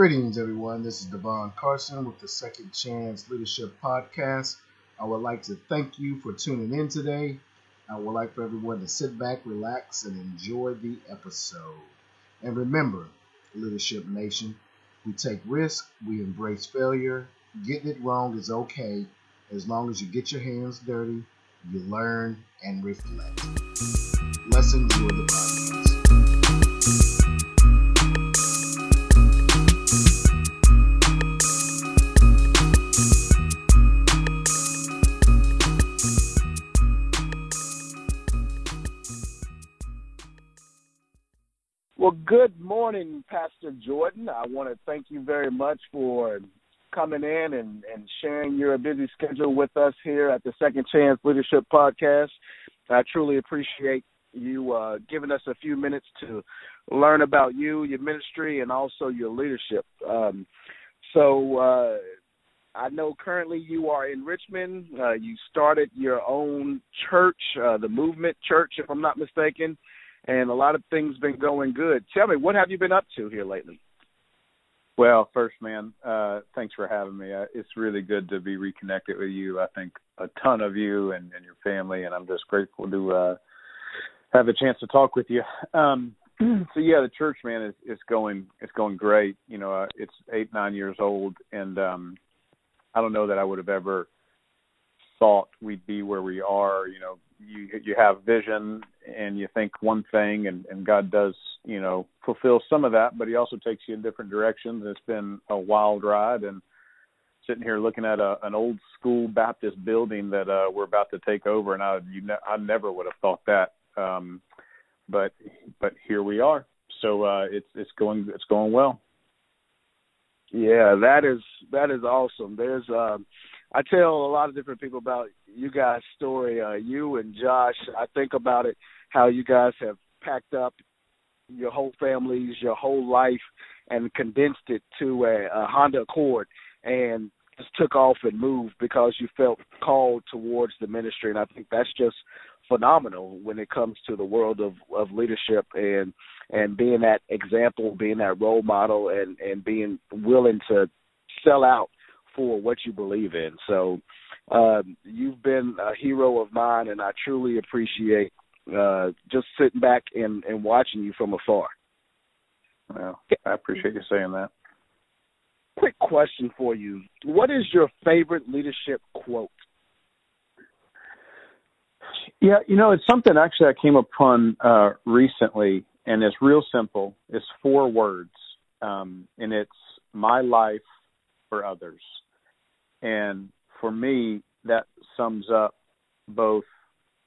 Greetings, everyone. This is Devon Carson with the Second Chance Leadership Podcast. I would like to thank you for tuning in today. I would like for everyone to sit back, relax, and enjoy the episode. And remember, Leadership Nation, we take risk, we embrace failure. Getting it wrong is okay as long as you get your hands dirty, you learn, and reflect. Let's enjoy the podcast. Good morning, Pastor Jordan. I want to thank you very much for coming in and, and sharing your busy schedule with us here at the Second Chance Leadership Podcast. I truly appreciate you uh, giving us a few minutes to learn about you, your ministry, and also your leadership. Um, so, uh, I know currently you are in Richmond. Uh, you started your own church, uh, the Movement Church, if I'm not mistaken and a lot of things been going good. Tell me, what have you been up to here lately? Well, first, man, uh, thanks for having me. Uh, it's really good to be reconnected with you. I think a ton of you and, and your family, and I'm just grateful to uh, have a chance to talk with you. Um, so yeah, the church, man, is is going it's going great. You know, uh, it's eight nine years old, and um, I don't know that I would have ever thought we'd be where we are. You know, you you have vision and you think one thing and and God does you know fulfill some of that but he also takes you in different directions. It's been a wild ride and sitting here looking at a an old school Baptist building that uh we're about to take over and I you ne- I never would have thought that um but but here we are. So uh it's it's going it's going well. Yeah that is that is awesome. There's um I tell a lot of different people about you guys' story. Uh, you and Josh, I think about it how you guys have packed up your whole families, your whole life, and condensed it to a, a Honda Accord, and just took off and moved because you felt called towards the ministry. And I think that's just phenomenal when it comes to the world of of leadership and and being that example, being that role model, and and being willing to sell out for what you believe in. So um, you've been a hero of mine, and I truly appreciate uh, just sitting back and, and watching you from afar. Well, I appreciate you saying that. Quick question for you: What is your favorite leadership quote? Yeah, you know, it's something actually I came upon uh, recently, and it's real simple. It's four words, um, and it's "My life for others." And for me, that sums up both,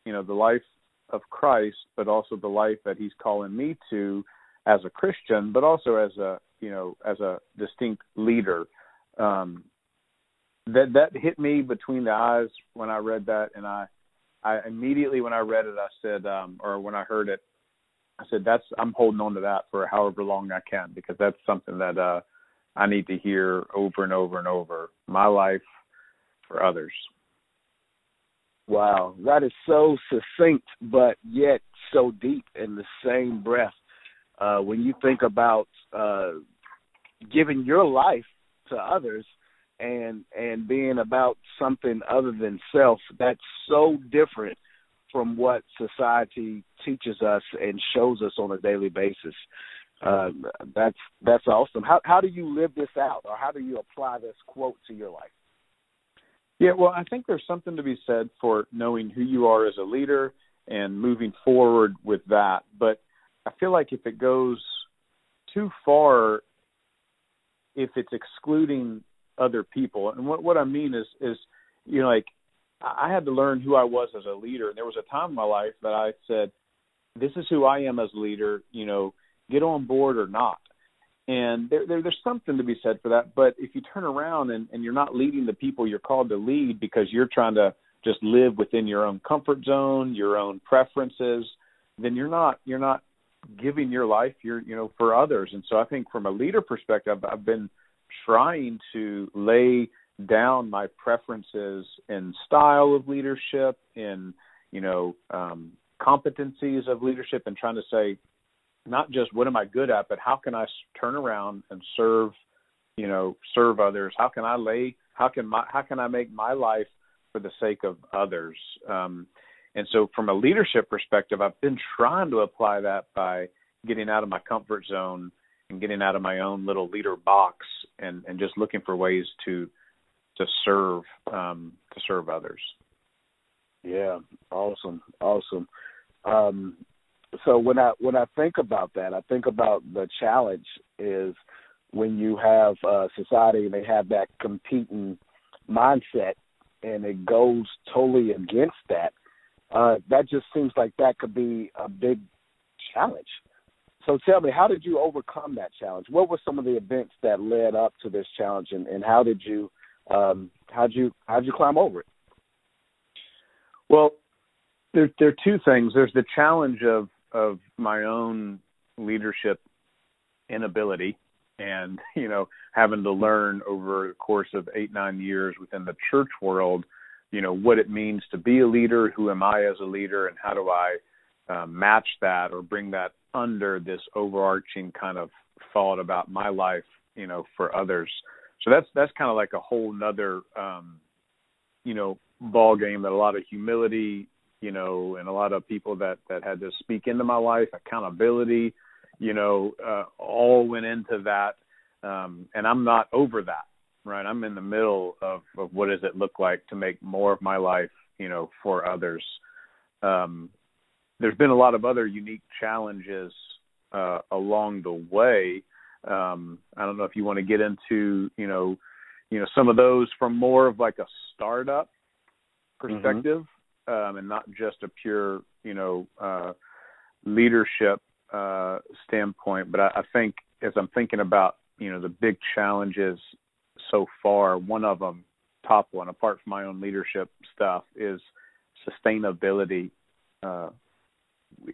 you know, the life of Christ, but also the life that He's calling me to as a Christian, but also as a, you know, as a distinct leader. Um, that that hit me between the eyes when I read that, and I, I immediately when I read it, I said, um, or when I heard it, I said, "That's I'm holding on to that for however long I can because that's something that uh, I need to hear over and over and over. My life for others. Wow, that is so succinct, but yet so deep in the same breath. Uh, when you think about uh, giving your life to others and and being about something other than self, that's so different from what society teaches us and shows us on a daily basis. Uh, that's that's awesome. How how do you live this out, or how do you apply this quote to your life? Yeah, well, I think there's something to be said for knowing who you are as a leader and moving forward with that. But I feel like if it goes too far, if it's excluding other people, and what what I mean is is you know like I had to learn who I was as a leader, and there was a time in my life that I said, "This is who I am as a leader." You know, get on board or not. And there, there, there's something to be said for that. But if you turn around and, and you're not leading the people you're called to lead because you're trying to just live within your own comfort zone, your own preferences, then you're not you're not giving your life you're you know for others. And so I think from a leader perspective, I've been trying to lay down my preferences in style of leadership, in you know um, competencies of leadership, and trying to say not just what am I good at, but how can I turn around and serve you know serve others? How can I lay? How can my how can I make my life for the sake of others? Um, and so, from a leadership perspective, I've been trying to apply that by getting out of my comfort zone and getting out of my own little leader box and and just looking for ways to to serve um, to serve others. Yeah, awesome, awesome. Um, so when I when I think about that, I think about the challenge is when you have a society and they have that competing mindset and it goes totally against that. Uh, that just seems like that could be a big challenge. So tell me, how did you overcome that challenge? What were some of the events that led up to this challenge, and, and how did you um, how did you how did you climb over it? Well, there there are two things. There's the challenge of of my own leadership inability and you know having to learn over the course of eight nine years within the church world you know what it means to be a leader who am i as a leader and how do i uh, match that or bring that under this overarching kind of thought about my life you know for others. So that's that's kind of like a whole nother um you know ball game that a lot of humility you know, and a lot of people that that had to speak into my life, accountability, you know, uh, all went into that. Um, and I'm not over that, right? I'm in the middle of of what does it look like to make more of my life, you know, for others. Um, there's been a lot of other unique challenges uh, along the way. Um, I don't know if you want to get into, you know, you know, some of those from more of like a startup mm-hmm. perspective. Um, and not just a pure, you know, uh, leadership uh, standpoint. But I, I think as I'm thinking about, you know, the big challenges so far, one of them, top one, apart from my own leadership stuff, is sustainability. Uh,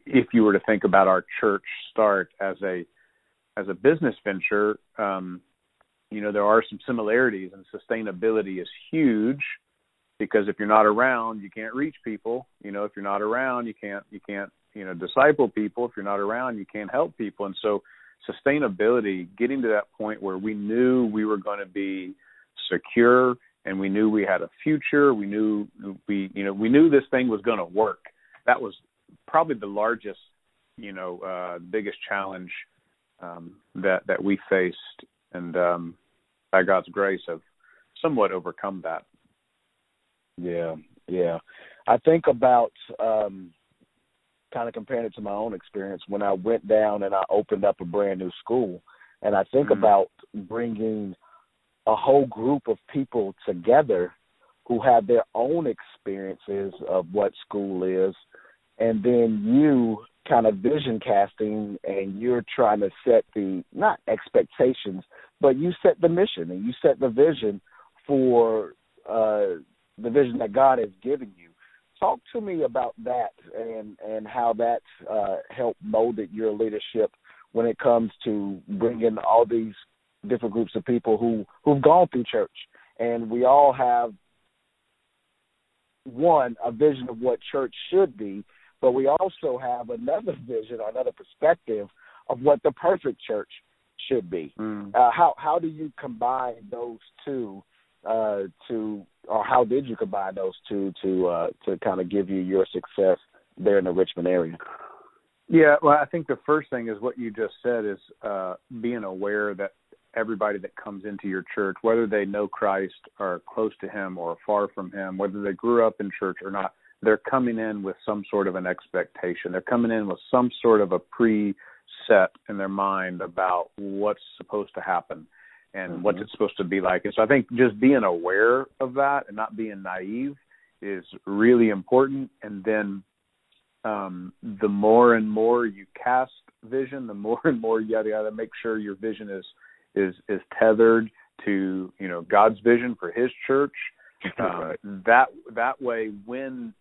if you were to think about our church start as a as a business venture, um, you know there are some similarities, and sustainability is huge because if you're not around, you can't reach people. You know, if you're not around, you can't you can't you know disciple people. If you're not around, you can't help people. And so, sustainability, getting to that point where we knew we were going to be secure and we knew we had a future. We knew we you know we knew this thing was going to work. That was probably the largest you know uh, biggest challenge um, that that we faced, and um, by God's grace have somewhat overcome that. Yeah, yeah. I think about um kind of comparing it to my own experience when I went down and I opened up a brand new school, and I think mm-hmm. about bringing a whole group of people together who have their own experiences of what school is, and then you kind of vision casting and you're trying to set the not expectations, but you set the mission and you set the vision for uh the vision that God has given you. Talk to me about that and and how that uh, helped molded your leadership when it comes to bringing all these different groups of people who who've gone through church, and we all have one a vision of what church should be, but we also have another vision or another perspective of what the perfect church should be. Mm. Uh, how how do you combine those two uh, to, or how did you combine those two to uh, to kind of give you your success there in the Richmond area? Yeah, well, I think the first thing is what you just said is uh, being aware that everybody that comes into your church, whether they know Christ or close to Him or far from Him, whether they grew up in church or not, they're coming in with some sort of an expectation. They're coming in with some sort of a pre-set in their mind about what's supposed to happen and mm-hmm. what's it supposed to be like. And so I think just being aware of that and not being naive is really important. And then um, the more and more you cast vision, the more and more you gotta, gotta make sure your vision is is is tethered to you know God's vision for His church. Uh, that that way, when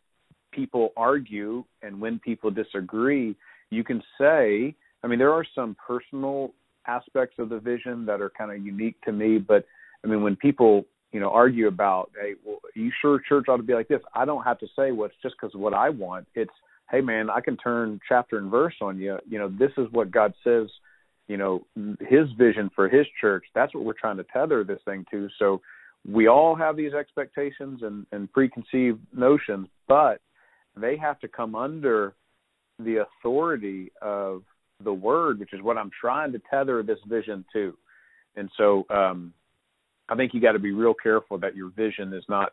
people argue and when people disagree, you can say. I mean, there are some personal aspects of the vision that are kind of unique to me. But I mean, when people you know argue about, hey, well, are you sure church ought to be like this? I don't have to say what's just because what I want. It's hey man, I can turn chapter and verse on you. You know, this is what God says you know his vision for his church that's what we're trying to tether this thing to so we all have these expectations and, and preconceived notions but they have to come under the authority of the word which is what i'm trying to tether this vision to and so um i think you got to be real careful that your vision is not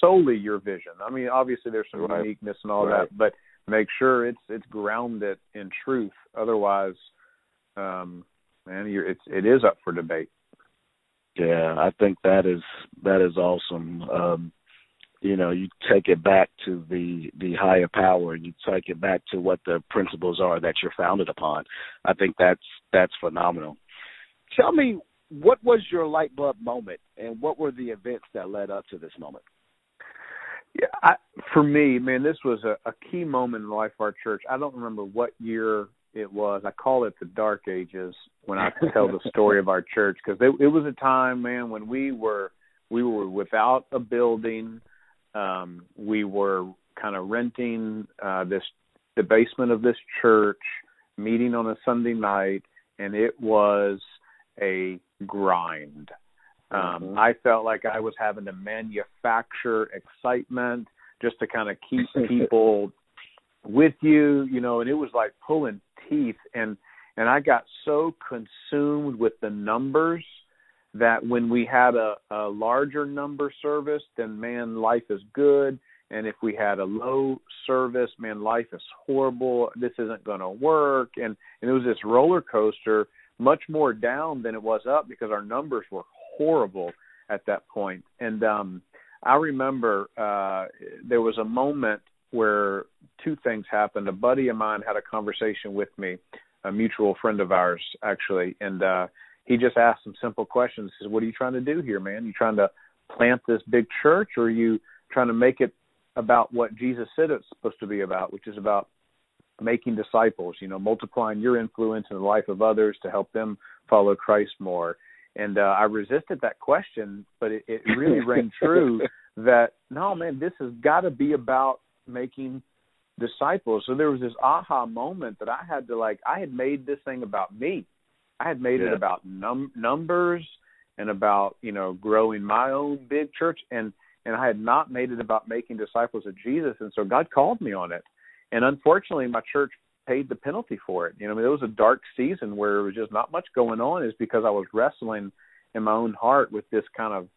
solely your vision i mean obviously there's some right. uniqueness and all right. that but make sure it's it's grounded in truth otherwise um, man, you're, it's it is up for debate. Yeah, I think that is that is awesome. Um, you know, you take it back to the the higher power, and you take it back to what the principles are that you're founded upon. I think that's that's phenomenal. Tell me, what was your light bulb moment, and what were the events that led up to this moment? Yeah, I, for me, man, this was a, a key moment in the life of our church. I don't remember what year it was. I call it the dark ages when I tell the story of our church because it, it was a time, man, when we were we were without a building. Um, we were kind of renting uh, this the basement of this church, meeting on a Sunday night, and it was a grind. Um, mm-hmm. I felt like I was having to manufacture excitement just to kind of keep people with you, you know, and it was like pulling teeth and and I got so consumed with the numbers that when we had a, a larger number service, then man, life is good. And if we had a low service, man, life is horrible. This isn't going to work. And and it was this roller coaster, much more down than it was up because our numbers were horrible at that point. And um I remember uh there was a moment where two things happened. A buddy of mine had a conversation with me, a mutual friend of ours actually, and uh he just asked some simple questions. He says, "What are you trying to do here, man? You trying to plant this big church, or are you trying to make it about what Jesus said it's supposed to be about, which is about making disciples? You know, multiplying your influence in the life of others to help them follow Christ more." And uh, I resisted that question, but it, it really rang true that no, man, this has got to be about making disciples. So there was this aha moment that I had to like I had made this thing about me. I had made yeah. it about num- numbers and about, you know, growing my own big church and and I had not made it about making disciples of Jesus and so God called me on it. And unfortunately my church paid the penalty for it. You know, I mean, it was a dark season where there was just not much going on is because I was wrestling in my own heart with this kind of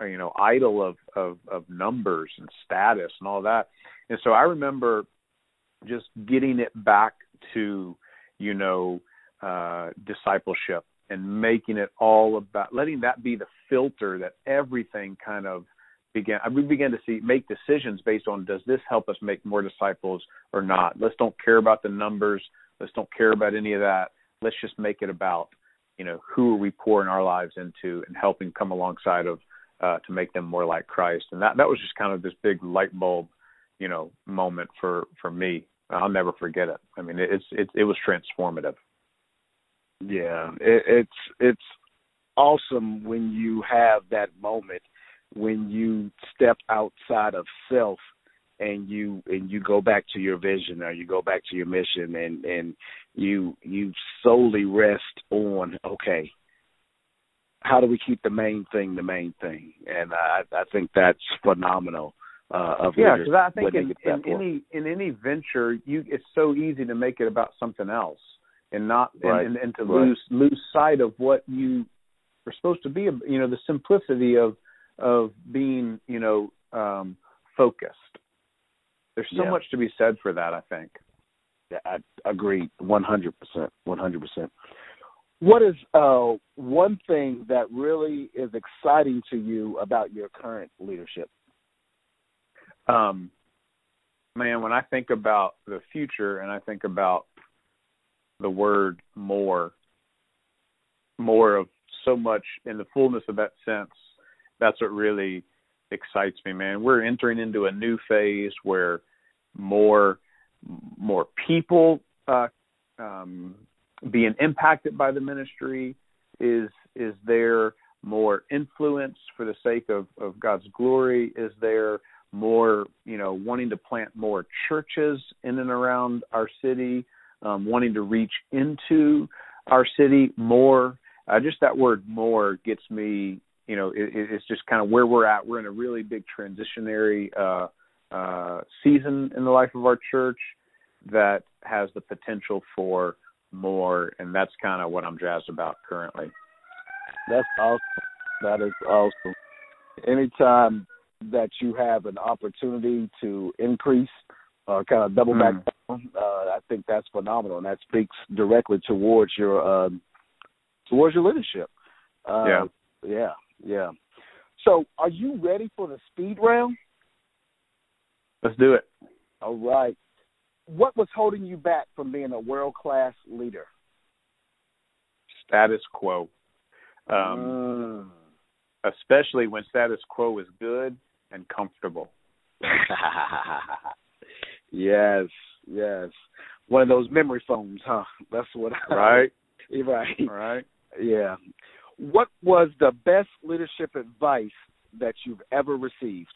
uh, you know idol of of of numbers and status and all that and so i remember just getting it back to you know uh discipleship and making it all about letting that be the filter that everything kind of began we began to see make decisions based on does this help us make more disciples or not let's don't care about the numbers let's don't care about any of that let's just make it about you know who are we pouring our lives into and helping come alongside of uh, to make them more like Christ. And that that was just kind of this big light bulb, you know, moment for for me. I'll never forget it. I mean, it's it it was transformative. Yeah, it, it's it's awesome when you have that moment when you step outside of self and you and you go back to your vision or you go back to your mission and and you you solely rest on okay how do we keep the main thing the main thing? And I, I think that's phenomenal. Uh, of yeah, because I think in, in any in any venture, you it's so easy to make it about something else and not right. and, and, and to right. lose lose sight of what you are supposed to be. You know, the simplicity of of being you know um, focused. There's so yeah. much to be said for that. I think. Yeah, I agree, one hundred percent, one hundred percent. What is uh, one thing that really is exciting to you about your current leadership? Um, man, when I think about the future and I think about the word more, more of so much in the fullness of that sense, that's what really excites me, man. We're entering into a new phase where more more people uh, um, being impacted by the ministry? Is is there more influence for the sake of, of God's glory? Is there more, you know, wanting to plant more churches in and around our city, um, wanting to reach into our city more. Uh, just that word "more" gets me. You know, it, it's just kind of where we're at. We're in a really big transitionary uh, uh, season in the life of our church that has the potential for more, and that's kind of what I'm jazzed about currently. That's awesome. That is awesome. Anytime that you have an opportunity to increase uh, kind of double back mm. down, uh, I think that's phenomenal, and that speaks directly towards your um, towards your leadership. Uh, yeah, yeah, yeah. So, are you ready for the speed round? Let's do it. All right. What was holding you back from being a world class leader? Status quo. Um, mm. Especially when status quo is good and comfortable. yes, yes. One of those memory foams, huh? That's what. Right. right. Right. Yeah. What was the best leadership advice that you've ever received?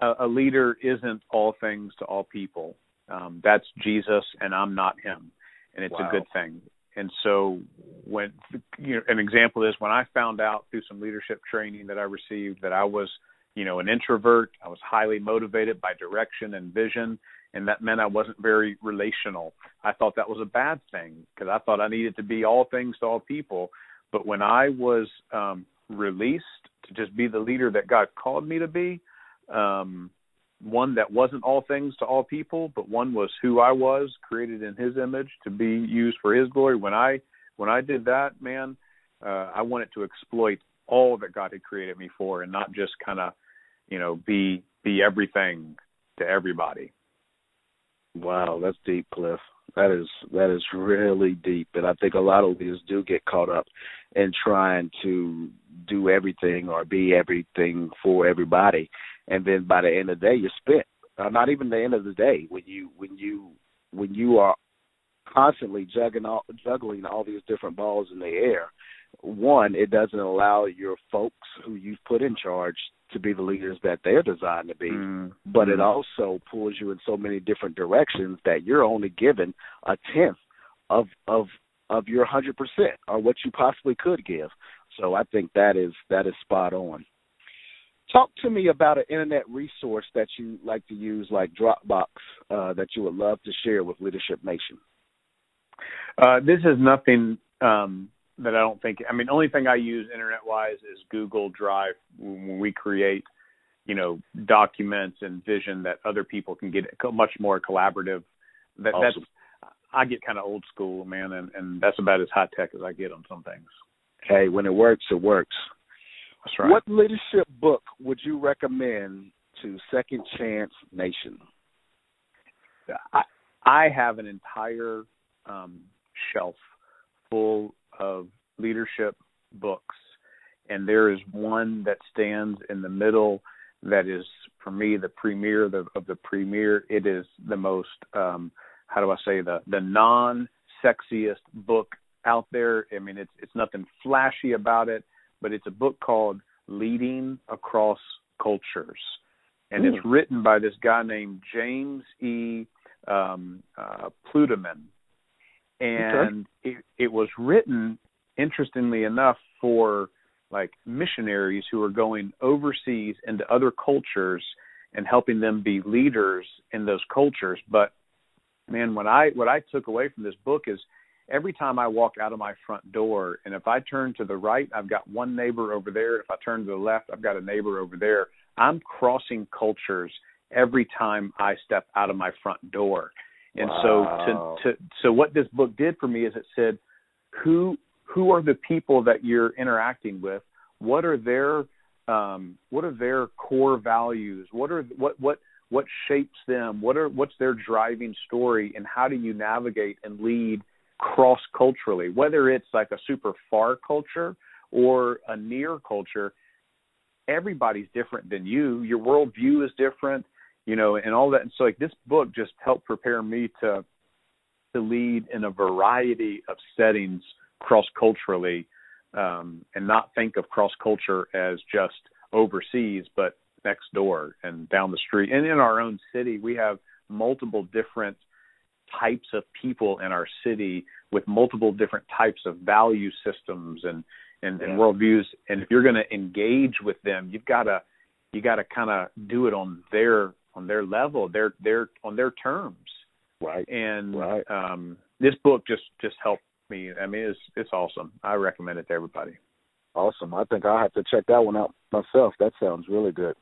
A, a leader isn't all things to all people. Um, that's Jesus, and I'm not him, and it's wow. a good thing. And so, when you know, an example is when I found out through some leadership training that I received that I was, you know, an introvert. I was highly motivated by direction and vision, and that meant I wasn't very relational. I thought that was a bad thing because I thought I needed to be all things to all people. But when I was um, released to just be the leader that God called me to be, um, one that wasn't all things to all people, but one was who I was, created in His image to be used for His glory. When I when I did that, man, uh, I wanted to exploit all that God had created me for, and not just kind of, you know, be be everything to everybody. Wow, that's deep, Cliff. That is that is really deep, and I think a lot of leaders do get caught up in trying to do everything or be everything for everybody, and then by the end of the day, you're spent. Uh, not even the end of the day when you when you when you are constantly juggling all, juggling all these different balls in the air. One, it doesn't allow your folks who you've put in charge to be the leaders that they're designed to be, mm. but it also pulls you in so many different directions that you're only given a tenth of of of your hundred percent or what you possibly could give. So I think that is that is spot on. Talk to me about an internet resource that you like to use, like Dropbox, uh, that you would love to share with Leadership Nation. Uh, this is nothing um, that I don't think. I mean, the only thing I use internet-wise is Google Drive when we create, you know, documents and vision that other people can get much more collaborative. That awesome. that's I get kind of old school, man, and and that's about as high tech as I get on some things. Hey, when it works, it works. That's right. What leadership book would you recommend to Second Chance Nation? I I have an entire um, shelf full of leadership books, and there is one that stands in the middle that is for me the premier of the, of the premier. It is the most um, how do I say the the non sexiest book out there. I mean, it's it's nothing flashy about it but it's a book called Leading Across Cultures, and it's written by this guy named James E. Um, uh, Plueddemann, and it, it was written, interestingly enough, for like missionaries who are going overseas into other cultures and helping them be leaders in those cultures. But man, what I what I took away from this book is every time I walk out of my front door, and if I turn to the right, I've got one neighbor over there. If I turn to the left, I've got a neighbor over there. I'm crossing cultures every time I step out of my front door. And wow. so to, to so what this book did for me is it said who who are the people that you're interacting with? What are their um, what are their core values? What are what what what shapes them? What are what's their driving story and how do you navigate and lead cross culturally, whether it's like a super far culture or a near culture, everybody's different than you. Your worldview is different, you know, and all that. And so like this book just helped prepare me to to lead in a variety of settings cross culturally, um, and not think of cross culture as just overseas, but next door and down the street. And in our own city, we have multiple different types of people in our city with multiple different types of value systems and and, yeah. and worldviews. And if you're going to engage with them, you've got to you got to kind of do it on their on their level, their their on their terms. Right. And right. um this book just just helped me. I mean, it's it's awesome. I recommend it to everybody. Awesome. I think I'll have to check that one out myself. That sounds really good.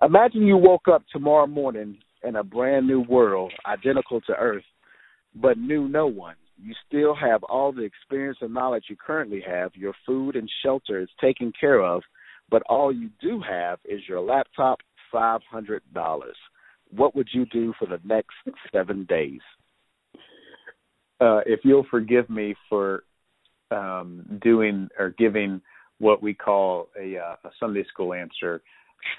Imagine you woke up tomorrow morning in a brand new world, identical to Earth, but knew no one. You still have all the experience and knowledge you currently have. Your food and shelter is taken care of, but all you do have is your laptop, $500. What would you do for the next seven days? Uh, if you'll forgive me for um, doing or giving what we call a, uh, a Sunday school answer,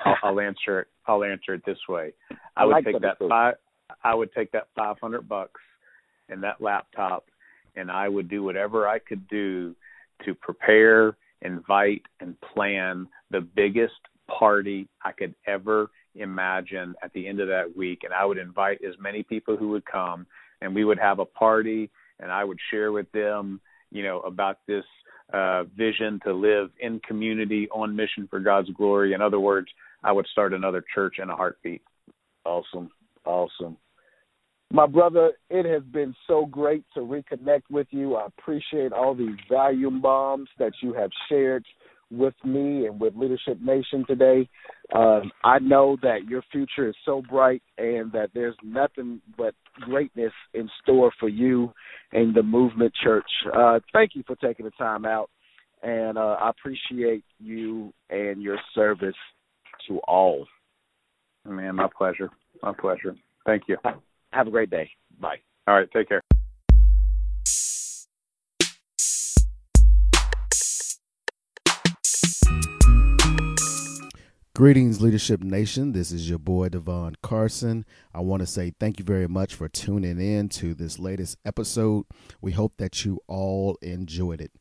I'll, I'll, answer it. I'll answer it this way. I, I would like take that five. I would take that five hundred bucks and that laptop, and I would do whatever I could do to prepare, invite, and plan the biggest party I could ever imagine at the end of that week. And I would invite as many people who would come, and we would have a party, and I would share with them, you know, about this uh, vision to live in community on mission for God's glory. In other words, I would start another church in a heartbeat. Awesome. Awesome. My brother, it has been so great to reconnect with you. I appreciate all these volume bombs that you have shared with me and with Leadership Nation today. Um, I know that your future is so bright and that there's nothing but greatness in store for you and the Movement Church. Uh, thank you for taking the time out, and uh, I appreciate you and your service to all. Man, my pleasure. My pleasure. Thank you. Have a great day. Bye. All right. Take care. Greetings, Leadership Nation. This is your boy, Devon Carson. I want to say thank you very much for tuning in to this latest episode. We hope that you all enjoyed it.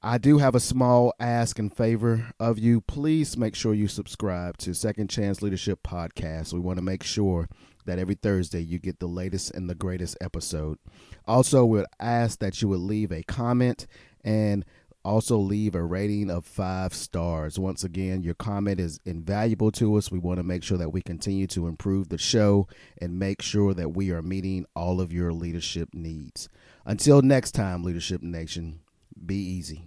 I do have a small ask in favor of you. Please make sure you subscribe to Second Chance Leadership Podcast. We want to make sure that every Thursday you get the latest and the greatest episode. Also, we would ask that you would leave a comment and also leave a rating of five stars. Once again, your comment is invaluable to us. We want to make sure that we continue to improve the show and make sure that we are meeting all of your leadership needs. Until next time, Leadership Nation, be easy.